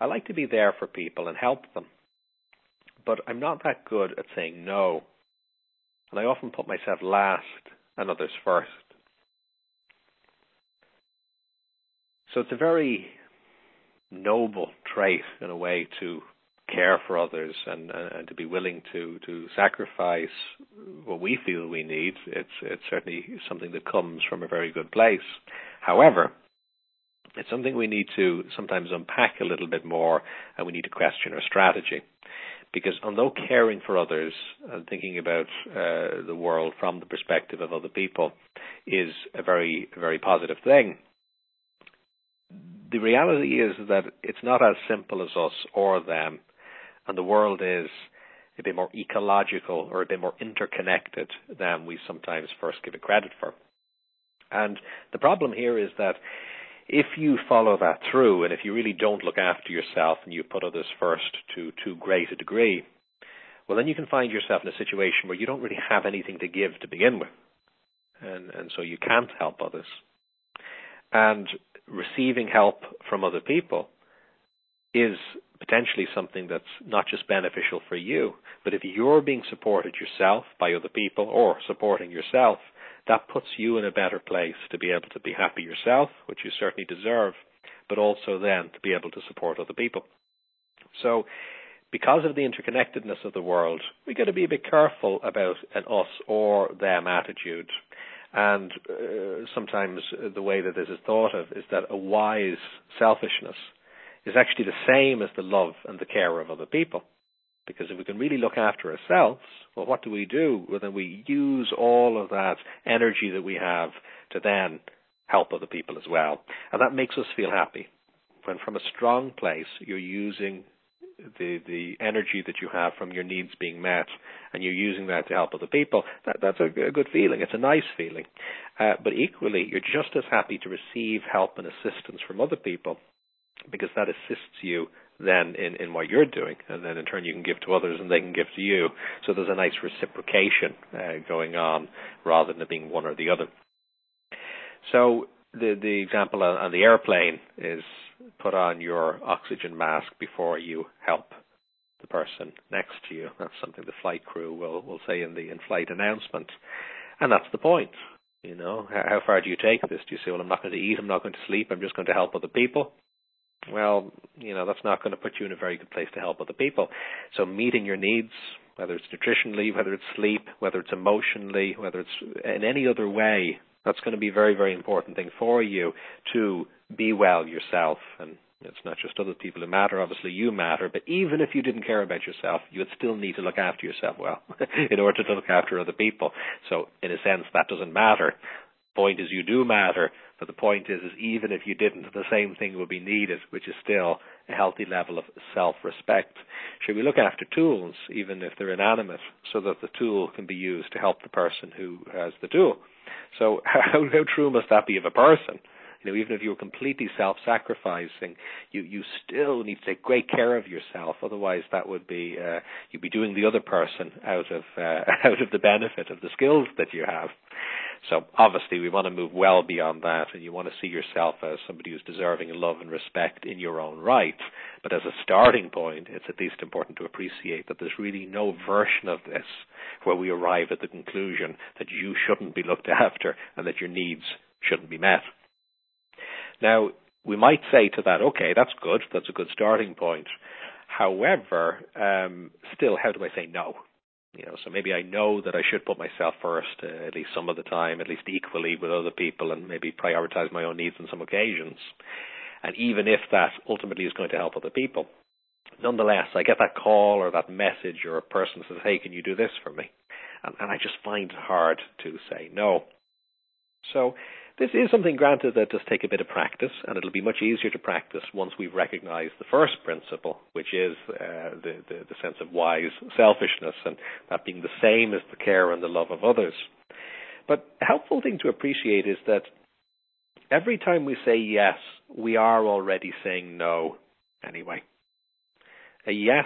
I like to be there for people and help them. But I'm not that good at saying no. And I often put myself last and others first. So it's a very noble trait in a way to care for others and, and, and, to be willing to, to sacrifice what we feel we need. It's, it's certainly something that comes from a very good place. However, it's something we need to sometimes unpack a little bit more and we need to question our strategy. Because although caring for others and thinking about uh, the world from the perspective of other people is a very, very positive thing, the reality is that it's not as simple as us or them, and the world is a bit more ecological or a bit more interconnected than we sometimes first give it credit for. And the problem here is that if you follow that through, and if you really don't look after yourself and you put others first to too great a degree, well, then you can find yourself in a situation where you don't really have anything to give to begin with, and and so you can't help others. And receiving help from other people is potentially something that's not just beneficial for you, but if you're being supported yourself by other people or supporting yourself, that puts you in a better place to be able to be happy yourself, which you certainly deserve, but also then to be able to support other people. So, because of the interconnectedness of the world, we got to be a bit careful about an us or them attitude. And uh, sometimes the way that this is thought of is that a wise selfishness is actually the same as the love and the care of other people. Because if we can really look after ourselves, well, what do we do? Well, then we use all of that energy that we have to then help other people as well. And that makes us feel happy. When from a strong place, you're using the the energy that you have from your needs being met, and you're using that to help other people, that, that's a, a good feeling. It's a nice feeling. Uh, but equally, you're just as happy to receive help and assistance from other people because that assists you then in, in what you're doing, and then in turn you can give to others and they can give to you. So there's a nice reciprocation uh, going on rather than it being one or the other. So the the example on, the airplane is put on your oxygen mask before you help the person next to you. That's something the flight crew will will say in the in-flight announcement, and that's the point. You know, how, how far do you take this? Do you say, well, I'm not going to eat, I'm not going to sleep, I'm just going to help other people? Well, you know, that's not going to put you in a very good place to help other people. So meeting your needs, whether it's nutritionally, whether it's sleep, whether it's emotionally, whether it's in any other way, that's going to be a very, very important thing for you to be well yourself. And it's not just other people who matter, obviously you matter, but even if you didn't care about yourself, you would still need to look after yourself well in order to look after other people. So in a sense, that doesn't matter. Point is you do matter, but the point is, is even if you didn't, the same thing would be needed, which is still a healthy level of self-respect. Should we look after tools, even if they're inanimate, so that the tool can be used to help the person who has the tool? So how, how true must that be of a person? You know, even if you're completely self-sacrificing, you you still need to take great care of yourself. Otherwise, that would be uh, you'd be doing the other person out of uh, out of the benefit of the skills that you have. So obviously we want to move well beyond that and you want to see yourself as somebody who's deserving of love and respect in your own right. But as a starting point, it's at least important to appreciate that there's really no version of this where we arrive at the conclusion that you shouldn't be looked after and that your needs shouldn't be met. Now, we might say to that, okay, that's good, that's a good starting point. However, um, still, how do I say no? You know, so maybe I know that I should put myself first uh, at least some of the time, at least equally with other people, and maybe prioritize my own needs on some occasions. And even if that ultimately is going to help other people, nonetheless, I get that call or that message or a person says, "Hey, can you do this for me?" And, and I just find it hard to say no. So this is something, granted, that does take a bit of practice, and it'll be much easier to practice once we've recognized the first principle, which is uh, the, the, the sense of wise selfishness, and that being the same as the care and the love of others. But a helpful thing to appreciate is that every time we say yes, we are already saying no anyway. A yes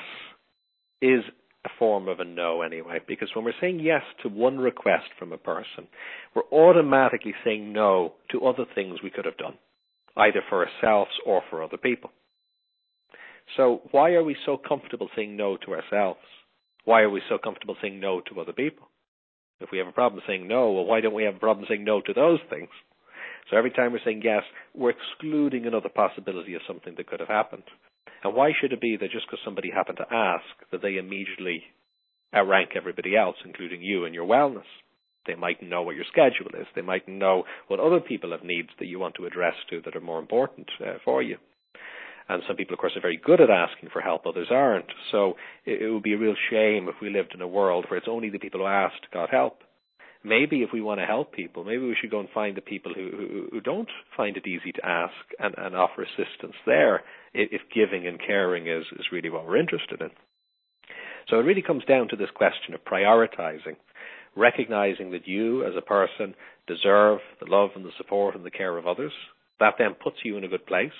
is a form of a no anyway, because when we're saying yes to one request from a person, we're automatically saying no to other things we could have done, either for ourselves or for other people. So why are we so comfortable saying no to ourselves? Why are we so comfortable saying no to other people? If we have a problem saying no, well, why don't we have a problem saying no to those things? So every time we're saying yes, we're excluding another possibility of something that could have happened. And why should it be that just because somebody happened to ask that they immediately outrank everybody else, including you and your wellness? They might know what your schedule is. They might know what other people have needs that you want to address to that are more important uh, for you. And some people, of course, are very good at asking for help, others aren't. So it, it would be a real shame if we lived in a world where it's only the people who asked got help. Maybe if we want to help people, maybe we should go and find the people who, who, who don't find it easy to ask and, and offer assistance there if giving and caring is, is really what we're interested in. So it really comes down to this question of prioritizing, recognizing that you as a person deserve the love and the support and the care of others. That then puts you in a good place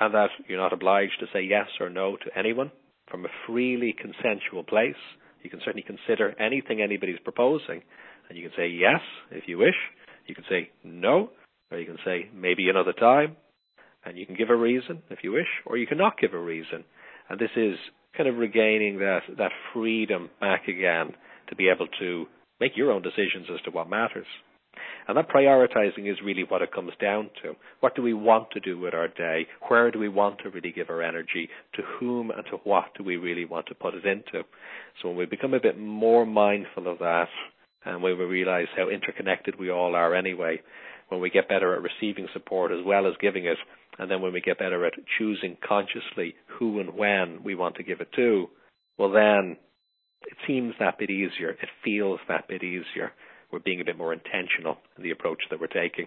and that you're not obliged to say yes or no to anyone from a freely consensual place. You can certainly consider anything anybody's proposing, and you can say yes if you wish. You can say no, or you can say maybe another time, and you can give a reason if you wish, or you cannot give a reason. And this is kind of regaining that that freedom back again to be able to make your own decisions as to what matters. And that prioritizing is really what it comes down to. What do we want to do with our day? Where do we want to really give our energy? To whom and to what do we really want to put it into? So when we become a bit more mindful of that, and when we realize how interconnected we all are anyway, when we get better at receiving support as well as giving it, and then when we get better at choosing consciously who and when we want to give it to, well then it seems that bit easier. It feels that bit easier we're being a bit more intentional in the approach that we're taking.